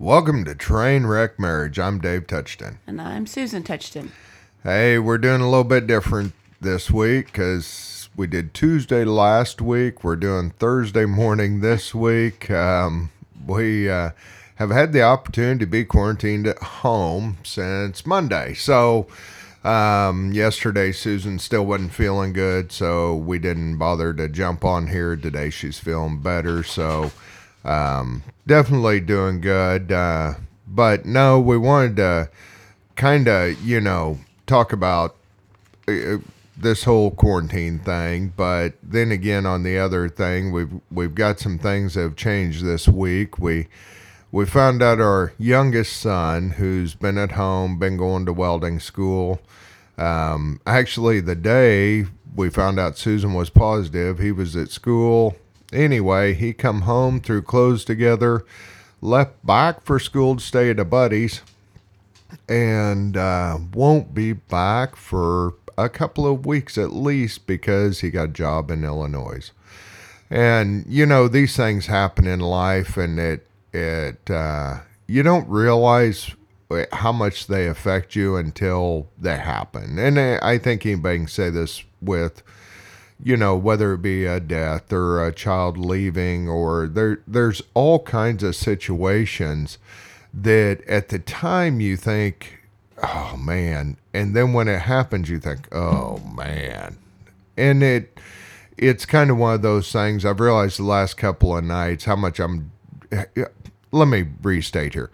Welcome to Trainwreck Marriage. I'm Dave Touchton. And I'm Susan Touchton. Hey, we're doing a little bit different this week because we did Tuesday last week. We're doing Thursday morning this week. Um, we uh, have had the opportunity to be quarantined at home since Monday. So, um, yesterday, Susan still wasn't feeling good, so we didn't bother to jump on here. Today, she's feeling better, so um, definitely doing good. Uh, but no, we wanted to kind of, you know, talk about uh, this whole quarantine thing. But then again, on the other thing, we've we've got some things that have changed this week. We we found out our youngest son, who's been at home, been going to welding school. Um, actually, the day we found out Susan was positive, he was at school. Anyway, he come home, threw clothes together, left back for school to stay at a buddy's, and uh, won't be back for a couple of weeks at least because he got a job in Illinois. And you know these things happen in life, and it it uh, you don't realize how much they affect you until they happen. And I think anybody can say this with, you know, whether it be a death or a child leaving, or there, there's all kinds of situations that at the time you think, oh man, and then when it happens, you think, oh man, and it, it's kind of one of those things. I've realized the last couple of nights how much I'm. Eh, let me restate here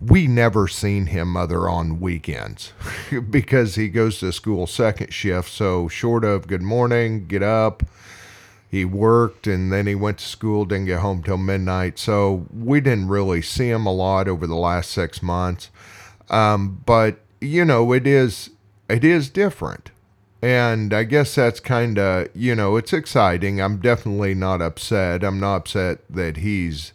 we never seen him mother on weekends because he goes to school second shift. So short of good morning, get up, he worked and then he went to school, didn't get home till midnight. So we didn't really see him a lot over the last six months. Um, but you know, it is it is different. And I guess that's kind of, you know, it's exciting. I'm definitely not upset. I'm not upset that he's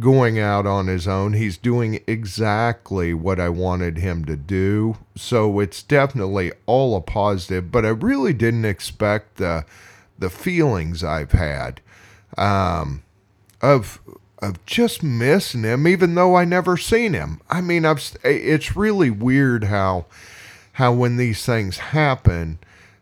going out on his own. He's doing exactly what I wanted him to do. So it's definitely all a positive, but I really didn't expect the the feelings I've had um, of of just missing him, even though I never seen him. I mean, I've it's really weird how how when these things happen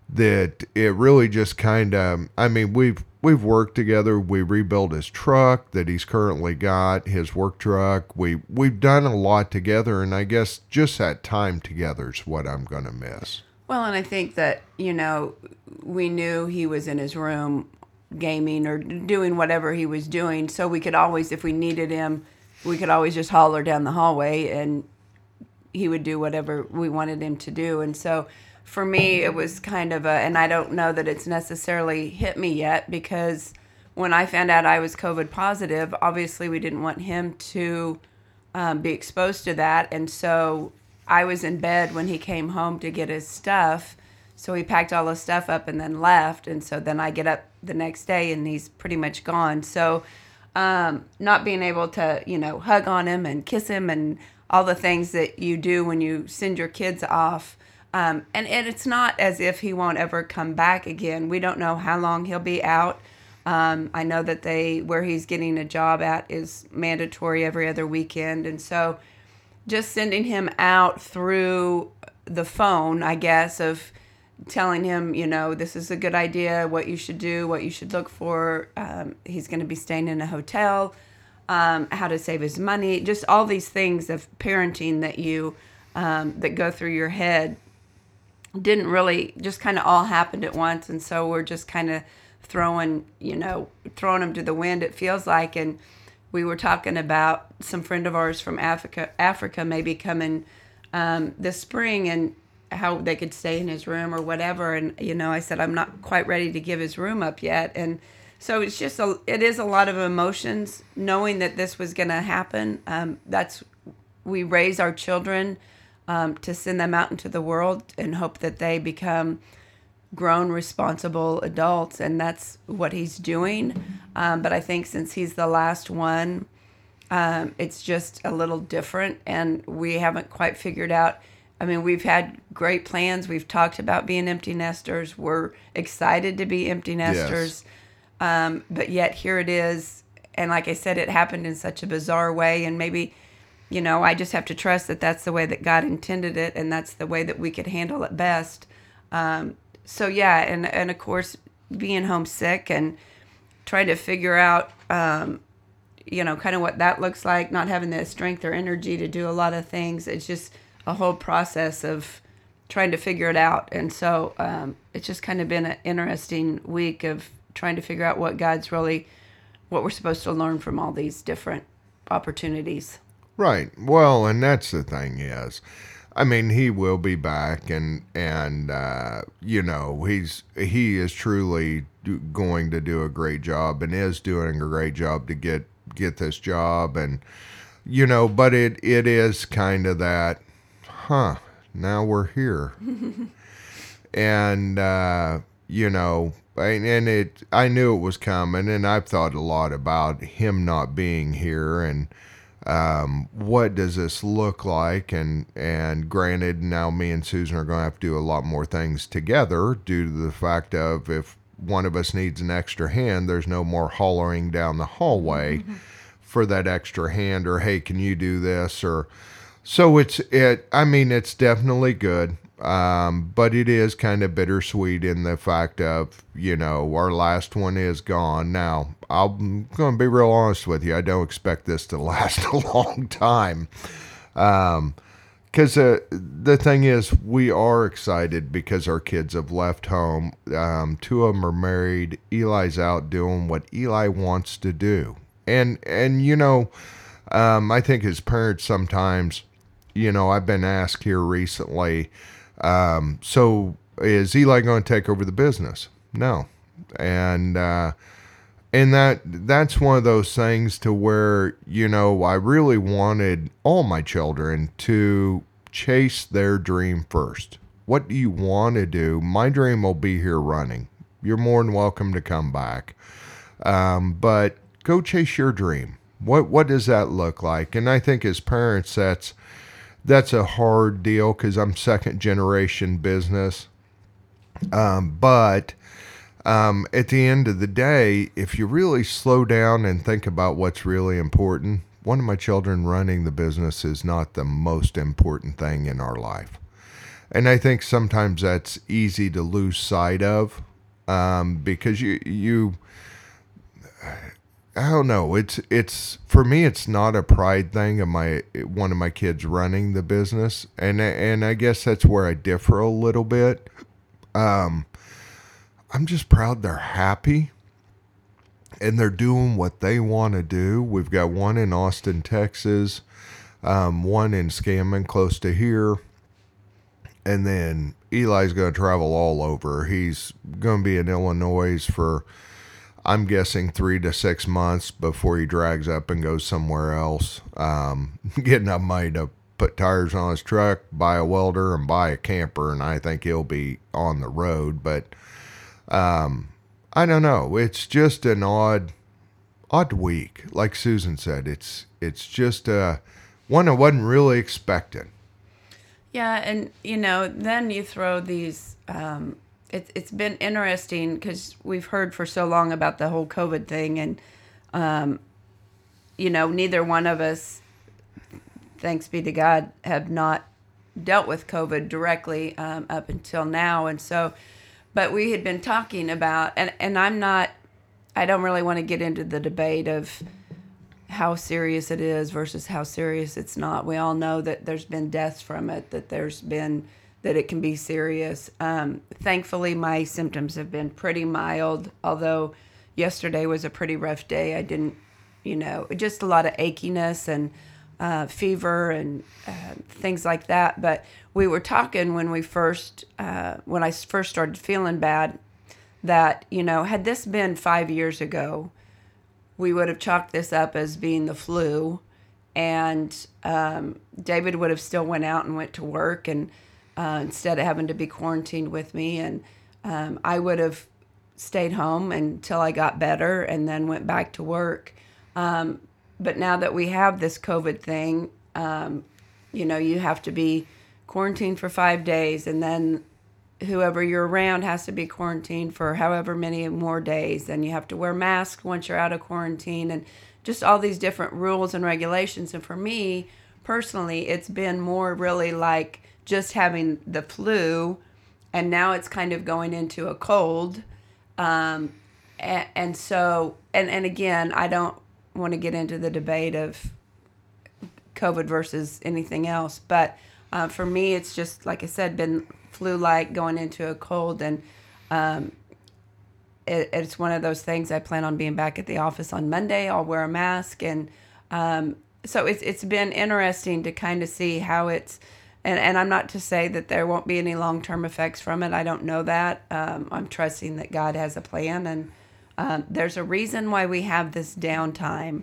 that it really just kind of I mean, we've we've worked together. We rebuilt his truck that he's currently got, his work truck. We we've done a lot together, and I guess just that time together is what I'm gonna miss. Well, and I think that you know we knew he was in his room gaming or doing whatever he was doing, so we could always, if we needed him, we could always just holler down the hallway and he would do whatever we wanted him to do, and so for me, it was kind of a, and I don't know that it's necessarily hit me yet because when I found out I was COVID positive, obviously we didn't want him to um, be exposed to that. And so I was in bed when he came home to get his stuff. So he packed all his stuff up and then left. And so then I get up the next day and he's pretty much gone. So um, not being able to, you know, hug on him and kiss him and all the things that you do when you send your kids off um, and, and it's not as if he won't ever come back again. We don't know how long he'll be out. Um, I know that they where he's getting a job at is mandatory every other weekend, and so just sending him out through the phone, I guess, of telling him, you know, this is a good idea, what you should do, what you should look for. Um, he's going to be staying in a hotel, um, how to save his money, just all these things of parenting that you um, that go through your head didn't really just kind of all happened at once and so we're just kind of throwing you know throwing them to the wind it feels like. And we were talking about some friend of ours from africa africa maybe coming um, this spring and how they could stay in his room or whatever. And you know i said i'm not quite ready to give his room up yet. And so it's just a it is a lot of emotions knowing that this was going to happen. Um, that's we raise our children um, to send them out into the world and hope that they become grown, responsible adults. And that's what he's doing. Um, but I think since he's the last one, um, it's just a little different. And we haven't quite figured out. I mean, we've had great plans. We've talked about being empty nesters. We're excited to be empty nesters. Yes. Um, but yet here it is. And like I said, it happened in such a bizarre way. And maybe you know, I just have to trust that that's the way that God intended it, and that's the way that we could handle it best. Um, so yeah, and and of course, being homesick and trying to figure out, um, you know, kind of what that looks like, not having the strength or energy to do a lot of things. It's just a whole process of trying to figure it out, and so um, it's just kind of been an interesting week of trying to figure out what God's really, what we're supposed to learn from all these different opportunities. Right. Well, and that's the thing is, I mean, he will be back, and and uh, you know he's he is truly do, going to do a great job, and is doing a great job to get get this job, and you know, but it it is kind of that, huh? Now we're here, and uh, you know, and it I knew it was coming, and I've thought a lot about him not being here, and um, what does this look like? And and granted, now me and Susan are going to have to do a lot more things together due to the fact of if one of us needs an extra hand, there's no more hollering down the hallway mm-hmm. for that extra hand or hey, can you do this or so it's it. I mean, it's definitely good. Um, but it is kind of bittersweet in the fact of, you know, our last one is gone. Now, I'm going to be real honest with you. I don't expect this to last a long time. Um, because uh, the thing is, we are excited because our kids have left home. Um, two of them are married. Eli's out doing what Eli wants to do, and and you know, um, I think as parents sometimes, you know, I've been asked here recently um, so is Eli going to take over the business? No, and uh, and that that's one of those things to where you know I really wanted all my children to chase their dream first. What do you want to do? My dream will be here running. You're more than welcome to come back, um, but go chase your dream. What what does that look like? And I think as parents, that's that's a hard deal because I'm second generation business. Um, but um, at the end of the day, if you really slow down and think about what's really important, one of my children running the business is not the most important thing in our life. And I think sometimes that's easy to lose sight of um, because you you I don't know. It's it's for me. It's not a pride thing of my one of my kids running the business, and and I guess that's where I differ a little bit. Um, I'm just proud they're happy, and they're doing what they want to do. We've got one in Austin, Texas, um, one in Scammon, close to here, and then Eli's going to travel all over. He's going to be in Illinois for I'm guessing three to six months before he drags up and goes somewhere else. Um, getting up money to put tires on his truck, buy a welder, and buy a camper, and I think he'll be on the road. But um, I don't know. It's just an odd, odd week. Like Susan said, it's it's just uh, one I wasn't really expecting. Yeah, and you know, then you throw these um, it's it's been interesting because we've heard for so long about the whole COVID thing, and um, you know, neither one of us, thanks be to God, have not dealt with COVID directly um, up until now, and so, but we had been talking about, and and I'm not, I don't really want to get into the debate of how serious it is versus how serious it's not. We all know that there's been deaths from it, that there's been that it can be serious. Um, thankfully, my symptoms have been pretty mild, although yesterday was a pretty rough day. I didn't, you know, just a lot of achiness and uh, fever and uh, things like that. But we were talking when we first, uh, when I first started feeling bad, that, you know, had this been five years ago, we would have chalked this up as being the flu. And um, David would have still went out and went to work and uh, instead of having to be quarantined with me. And um, I would have stayed home until I got better and then went back to work. Um, but now that we have this COVID thing, um, you know, you have to be quarantined for five days and then whoever you're around has to be quarantined for however many more days and you have to wear masks once you're out of quarantine and just all these different rules and regulations and for me personally, it's been more really like just having the flu, and now it's kind of going into a cold. Um, and, and so, and, and again, I don't want to get into the debate of COVID versus anything else, but uh, for me, it's just like I said, been flu-like going into a cold, and um, it, it's one of those things. I plan on being back at the office on Monday. I'll wear a mask, and um, so it's it's been interesting to kind of see how it's. And, and I'm not to say that there won't be any long term effects from it. I don't know that. Um, I'm trusting that God has a plan, and um, there's a reason why we have this downtime,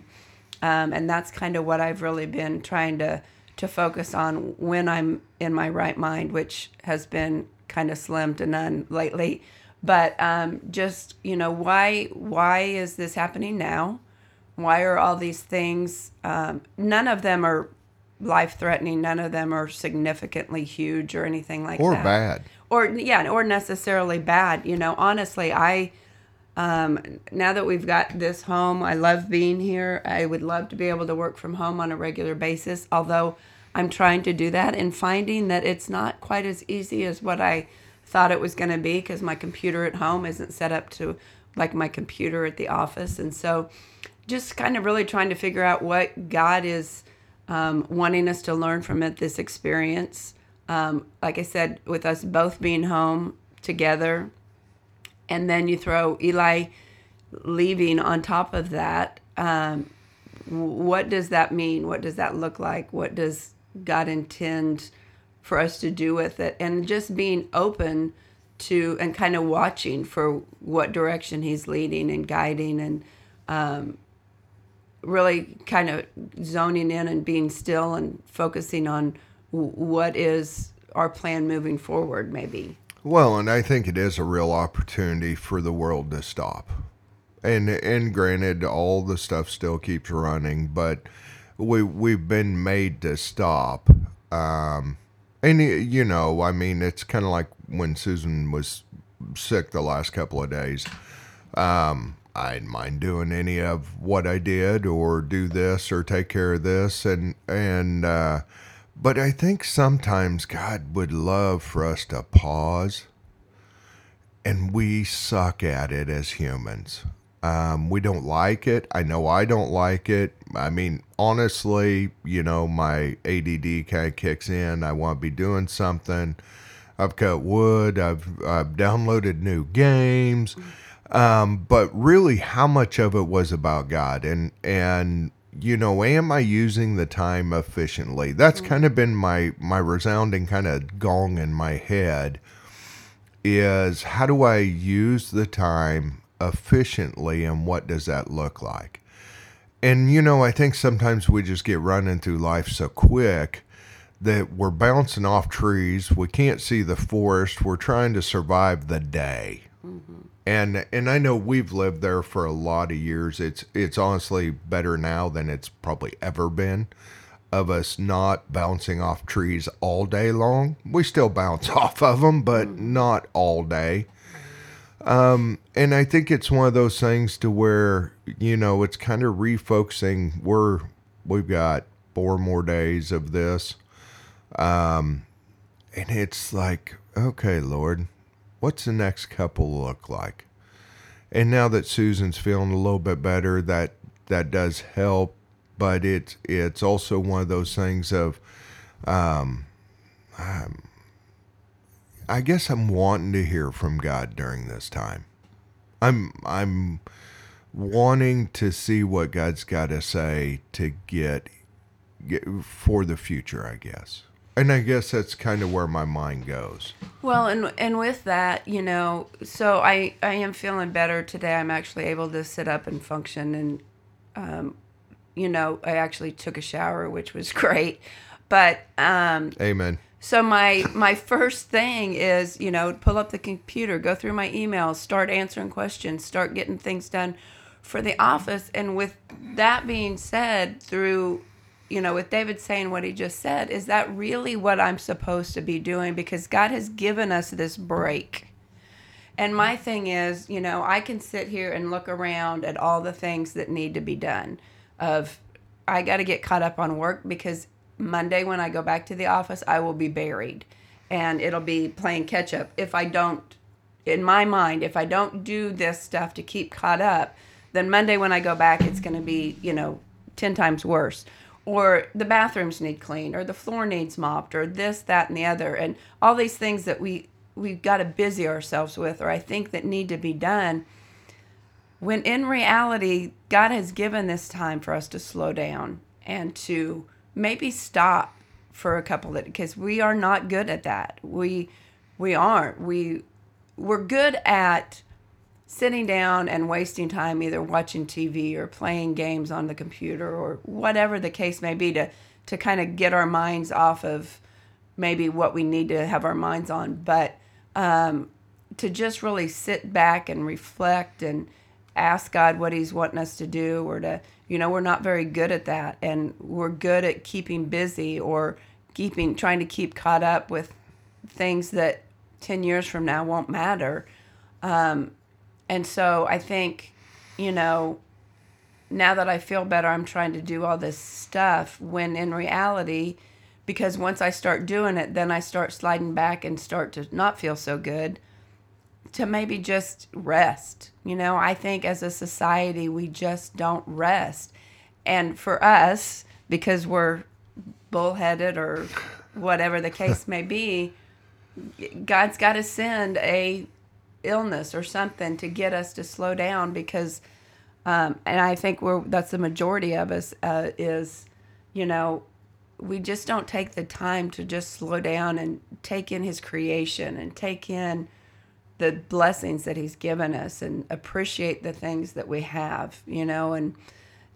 um, and that's kind of what I've really been trying to to focus on when I'm in my right mind, which has been kind of slim to none lately. But um, just you know, why why is this happening now? Why are all these things? Um, none of them are life threatening. None of them are significantly huge or anything like or that. Or bad. Or yeah, or necessarily bad. You know, honestly, I um, now that we've got this home, I love being here. I would love to be able to work from home on a regular basis, although I'm trying to do that and finding that it's not quite as easy as what I thought it was going to be because my computer at home isn't set up to like my computer at the office. And so just kind of really trying to figure out what God is um, wanting us to learn from it, this experience. Um, like I said, with us both being home together, and then you throw Eli leaving on top of that. Um, what does that mean? What does that look like? What does God intend for us to do with it? And just being open to and kind of watching for what direction He's leading and guiding and um, really kind of zoning in and being still and focusing on what is our plan moving forward, maybe. Well, and I think it is a real opportunity for the world to stop. And and granted, all the stuff still keeps running, but we we've been made to stop. Um, and you know, I mean, it's kind of like when Susan was sick the last couple of days. Um, I didn't mind doing any of what I did, or do this, or take care of this, and and. Uh, but I think sometimes God would love for us to pause, and we suck at it as humans. Um, we don't like it. I know I don't like it. I mean, honestly, you know, my ADD kind of kicks in. I want to be doing something. I've cut wood. I've I've downloaded new games. Um, but really, how much of it was about God and and you know, am I using the time efficiently? That's mm-hmm. kind of been my my resounding kind of gong in my head is how do I use the time efficiently and what does that look like? And you know, I think sometimes we just get running through life so quick that we're bouncing off trees. We can't see the forest. We're trying to survive the day. Mm-hmm and and I know we've lived there for a lot of years. It's it's honestly better now than it's probably ever been of us not bouncing off trees all day long. We still bounce off of them, but not all day. Um, and I think it's one of those things to where you know it's kind of refocusing. We're we've got four more days of this, um, and it's like okay, Lord, what's the next couple look like? And now that Susan's feeling a little bit better, that that does help. But it's it's also one of those things of, um, um, I guess I'm wanting to hear from God during this time. I'm I'm wanting to see what God's got to say to get, get for the future. I guess. And I guess that's kind of where my mind goes. Well, and and with that, you know, so I I am feeling better today. I'm actually able to sit up and function, and um, you know, I actually took a shower, which was great. But um, amen. So my my first thing is, you know, pull up the computer, go through my emails, start answering questions, start getting things done for the office. And with that being said, through you know, with David saying what he just said, is that really what I'm supposed to be doing? Because God has given us this break. And my thing is, you know, I can sit here and look around at all the things that need to be done. Of, I got to get caught up on work because Monday when I go back to the office, I will be buried and it'll be playing catch up. If I don't, in my mind, if I don't do this stuff to keep caught up, then Monday when I go back, it's going to be, you know, 10 times worse. Or the bathrooms need cleaned, or the floor needs mopped, or this, that, and the other. And all these things that we, we've got to busy ourselves with, or I think that need to be done when in reality, God has given this time for us to slow down and to maybe stop for a couple of because we are not good at that. We we aren't. We we're good at sitting down and wasting time either watching TV or playing games on the computer or whatever the case may be to to kind of get our minds off of maybe what we need to have our minds on, but um, to just really sit back and reflect and ask God what He's wanting us to do, or to, you know, we're not very good at that. And we're good at keeping busy or keeping, trying to keep caught up with things that 10 years from now won't matter. Um, and so I think, you know, now that I feel better, I'm trying to do all this stuff when in reality, because once I start doing it, then I start sliding back and start to not feel so good to maybe just rest. You know, I think as a society, we just don't rest. And for us, because we're bullheaded or whatever the case may be, God's got to send a illness or something to get us to slow down because, um, and I think we're that's the majority of us uh, is, you know, we just don't take the time to just slow down and take in His creation and take in the blessings that he's given us and appreciate the things that we have, you know, and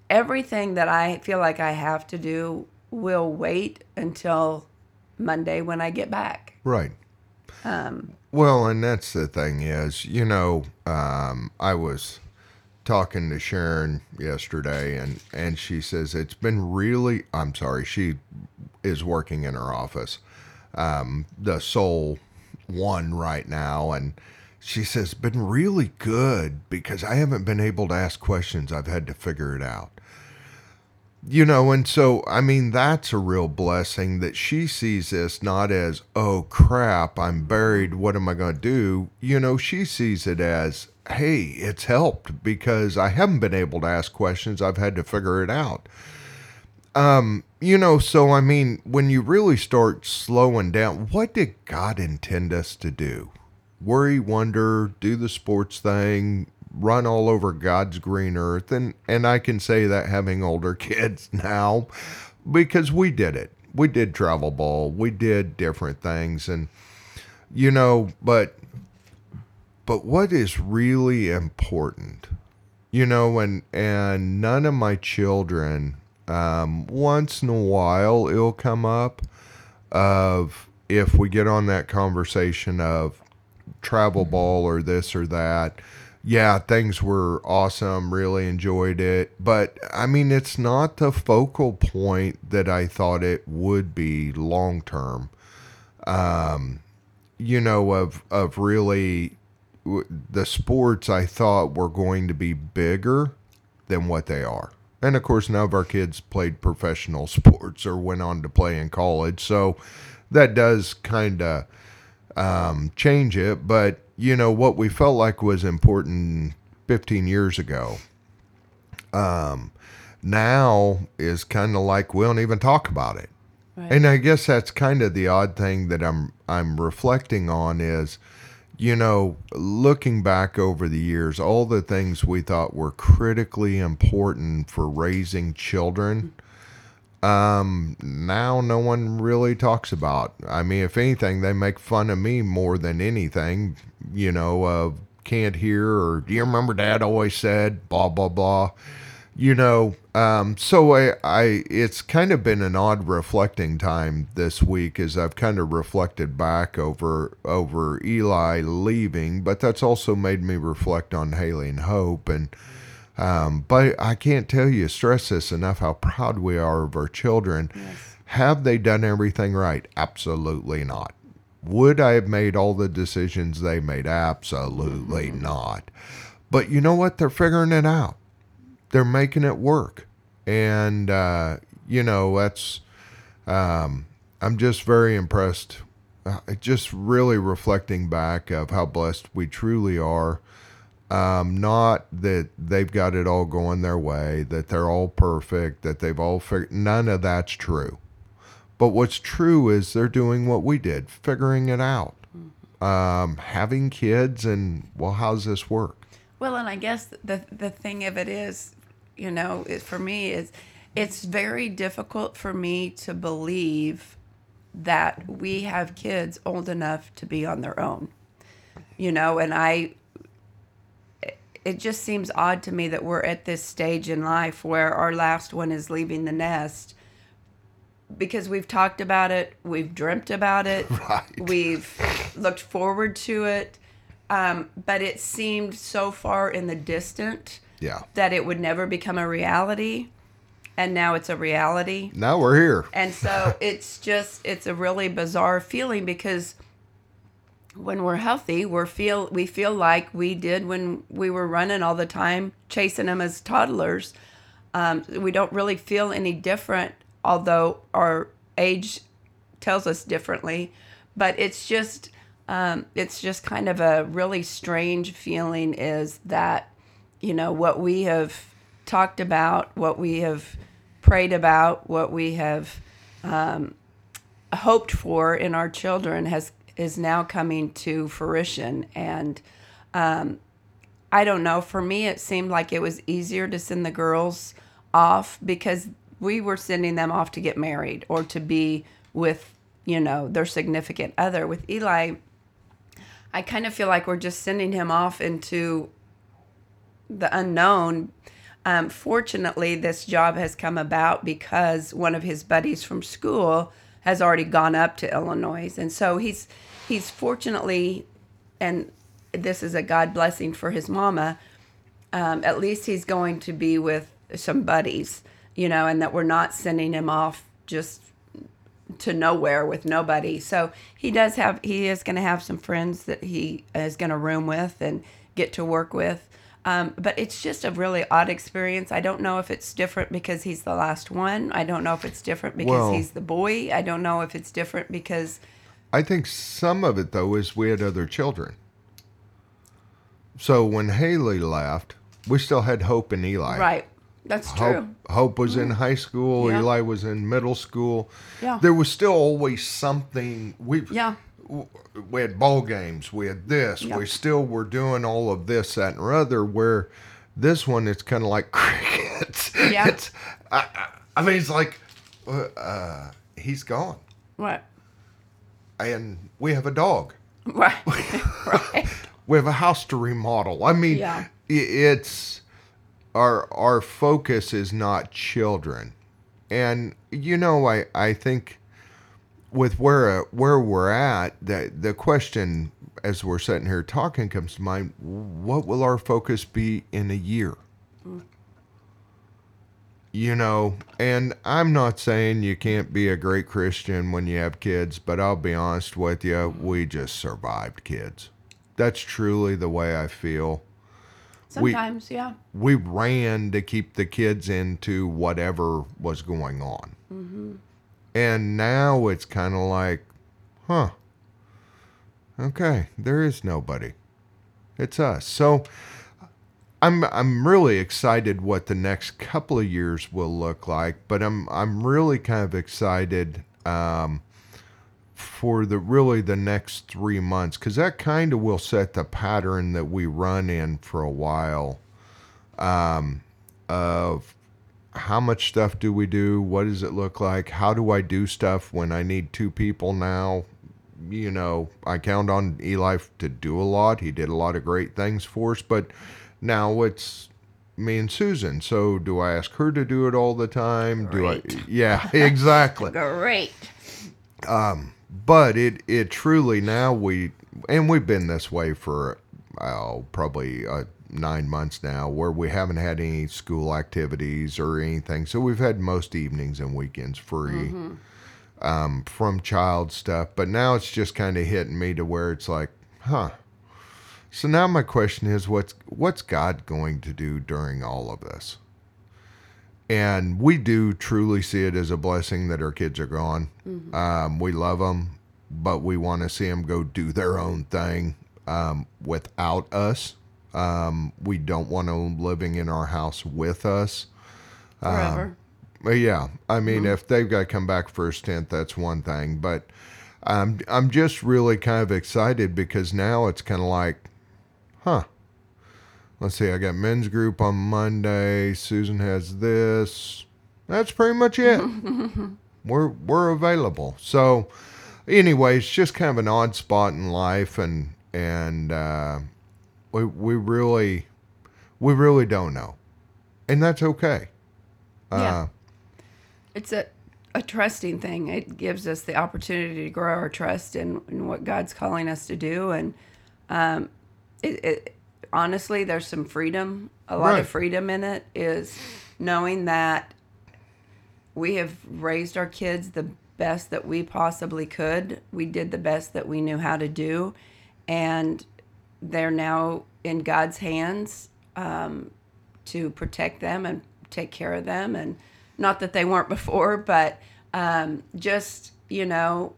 everything that I feel like I have to do will wait until Monday when I get back. Right. Um, well, and that's the thing is, you know, um, I was talking to Sharon yesterday, and and she says it's been really. I'm sorry, she is working in her office, um, the sole one right now, and she says, been really good because I haven't been able to ask questions. I've had to figure it out. You know, and so, I mean, that's a real blessing that she sees this not as, oh crap, I'm buried. What am I going to do? You know, she sees it as, hey, it's helped because I haven't been able to ask questions. I've had to figure it out. Um, you know, so I mean, when you really start slowing down, what did God intend us to do? worry, wonder, do the sports thing, run all over God's green earth. And, and I can say that having older kids now because we did it. We did travel ball, we did different things. And, you know, but, but what is really important, you know, and, and none of my children, um, once in a while, it'll come up of if we get on that conversation of, travel ball or this or that. Yeah, things were awesome. Really enjoyed it. But I mean, it's not the focal point that I thought it would be long term. Um, you know, of, of really the sports I thought were going to be bigger than what they are. And of course, none of our kids played professional sports or went on to play in college. So that does kind of um, change it. But, you know, what we felt like was important 15 years ago um, now is kind of like we don't even talk about it. Right. And I guess that's kind of the odd thing that I'm I'm reflecting on is, you know, looking back over the years, all the things we thought were critically important for raising children um, now no one really talks about. I mean, if anything, they make fun of me more than anything. You know, uh, can't hear or do you remember Dad always said blah blah blah. You know, um, so I, I, it's kind of been an odd reflecting time this week as I've kind of reflected back over over Eli leaving, but that's also made me reflect on Haley and Hope and um, but I can't tell you, stress this enough how proud we are of our children. Yes. Have they done everything right? Absolutely not. Would I have made all the decisions they made? Absolutely mm-hmm. not. But you know what? They're figuring it out. They're making it work. And, uh, you know, that's, Um, I'm just very impressed. Uh, just really reflecting back of how blessed we truly are. Um, not that they've got it all going their way, that they're all perfect, that they've all figured. None of that's true. But what's true is they're doing what we did, figuring it out, um, having kids, and well, how's this work? Well, and I guess the the thing of it is, you know, is for me is it's very difficult for me to believe that we have kids old enough to be on their own. You know, and I it just seems odd to me that we're at this stage in life where our last one is leaving the nest because we've talked about it, we've dreamt about it, Right. we've looked forward to it, um, but it seemed so far in the distant Yeah. that it would never become a reality, and now it's a reality. Now we're here. And so it's just it's a really bizarre feeling because when we're healthy, we're feel we feel like we did when we were running all the time, chasing them as toddlers. Um, we don't really feel any different, although our age tells us differently. But it's just um, it's just kind of a really strange feeling is that you know what we have talked about, what we have prayed about, what we have um, hoped for in our children has is now coming to fruition. And um, i don't know for me it seemed like it was easier to send the girls off because we were sending them off to get married or to be with you know their significant other. With eli i kind of feel like we're just sending him off into the unknown. Um, fortunately, this job has come about because one of his buddies from school has already gone up to Illinois, and so he's he's fortunately, and this is a God blessing for his mama. Um, at least he's going to be with some buddies, you know, and that we're not sending him off just to nowhere with nobody. So he does have he is going to have some friends that he is going to room with and get to work with. Um, but it's just a really odd experience. I don't know if it's different because he's the last one. I don't know if it's different because Well- he's the boy. I don't know if it's different because I think some of it though is we had other children. So when Haley left, we still had Hope and Eli. right. That's Hope, true. Hope was in high school. Yeah. Eli was in middle school. Yeah. There was still always something. We Yeah. We had ball games. We had this. Yeah. We still were doing all of this, that, and other. Where this one, it's kind of like crickets. Yeah. It's. I, I, I mean, it's like, uh, uh, he's gone, What? and we have a dog. Right. right. We have a house to remodel. I mean, Yeah. it's our our focus is not children, and you know, I I think with where uh, where we're at, the the question as we're sitting here talking comes to mind: What will our focus be in a year? Mm. You know, and I'm not saying you can't be a great Christian when you have kids, but I'll be honest with you, mm-hmm. we just survived kids. That's truly the way I feel. We- Sometimes, yeah. We ran to keep the kids into whatever was going on. Mm-hmm. And now it's kind of like, huh, okay, there is nobody. It's us. So I'm I'm really excited what the next couple of years will look like, but I'm I'm really kind of excited um, for the really the next three months because that kind of will set the pattern that we run in for a while um, of how much stuff do we do? What does it look like? How do i do stuff when i need two people now? You know i count on eli to do a lot. He did a lot of great things for us but now it's me and susan. So do i ask her to do it all the time? Do i yeah exactly. Great. but it it truly now we and we've been this way for oh, probably uh, nine months now where we haven't had any school activities or anything. So we've had most evenings and weekends free um, from child stuff. But now it's just kind of hitting me to where it's like huh. So now my question is what's what's god going to do during all of this? And we do truly see it as a blessing that our kids are gone. Um, we love them, but we want to see them go do their own thing um, without us. Um, we don't want them living in our house with us. Forever. But yeah, I mean, if they've got to come back for a stint, that's one thing. But I'm I'm just really kind of excited because now it's kind of like, huh. Let's see. I got men's group on Monday. Susan has this. That's pretty much it. we're we're available. So, anyway, it's just kind of an odd spot in life, and and uh, we we really we really don't know, and that's okay. Yeah. Uh, it's a, a trusting thing. It gives us the opportunity to grow our trust in, in what God's calling us to do. And um, it, it, honestly, there's some freedom, a lot Right. of freedom in it, is knowing that we have raised our kids the best that we possibly could. We did the best that we knew how to do. And they're now in God's hands um, to protect them and take care of them. And not that they weren't before, but um, just, you know,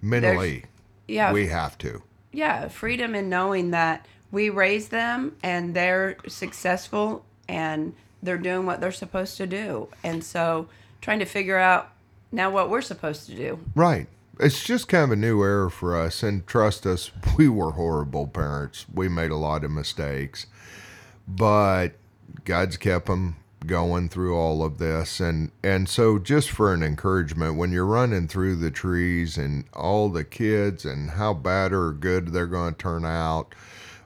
mentally, yeah, we have to. yeah, freedom in knowing that we raise them and they're successful and they're doing what they're supposed to do. And so trying to figure out now what we're supposed to do. Right. It's just kind of a new era for us. And trust us, we were horrible parents. We made a lot of mistakes. But God's kept them going through all of this. And, and so, just for an encouragement, when you're running through the trees and all the kids and how bad or good they're going to turn out,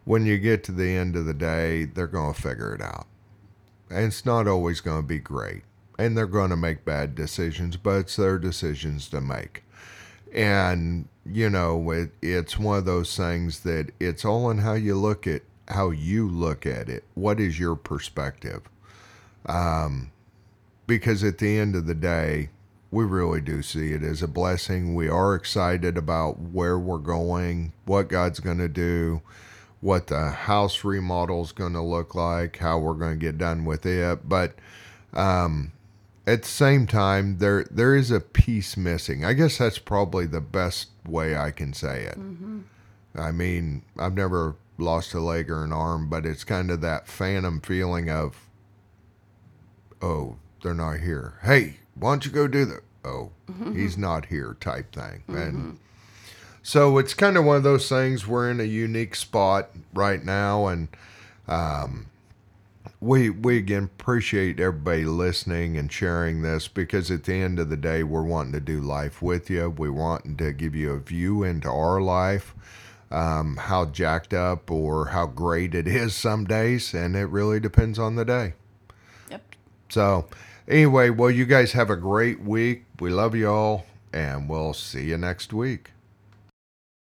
when you get to the end of the day, they're going to figure it out. And it's not always going to be great. And they're going to make bad decisions, but it's their decisions to make. And, you know, it, it's one of those things that it's all in how you look at how you look at it. What is your perspective? Um, because at the end of the day, we really do see it as a blessing. We are excited about where we're going, what God's going to do, what the house remodel is going to look like, how we're going to get done with it. But um, at the same time, there there is a piece missing. I guess that's probably the best way I can say it. Mm-hmm. I mean, I've never lost a leg or an arm, but it's kind of that phantom feeling of, oh, they're not here. Hey, why don't you go do that? Oh, mm-hmm. he's not here type thing. Mm-hmm. And so it's kind of one of those things. We're in a unique spot right now, and um, we we again appreciate everybody listening and sharing this because at the end of the day, we're wanting to do life with you. We wanting to give you a view into our life, um, how jacked up or how great it is some days, and it really depends on the day. Yep. So, anyway, well, you guys have a great week. We love you all, and we'll see you next week.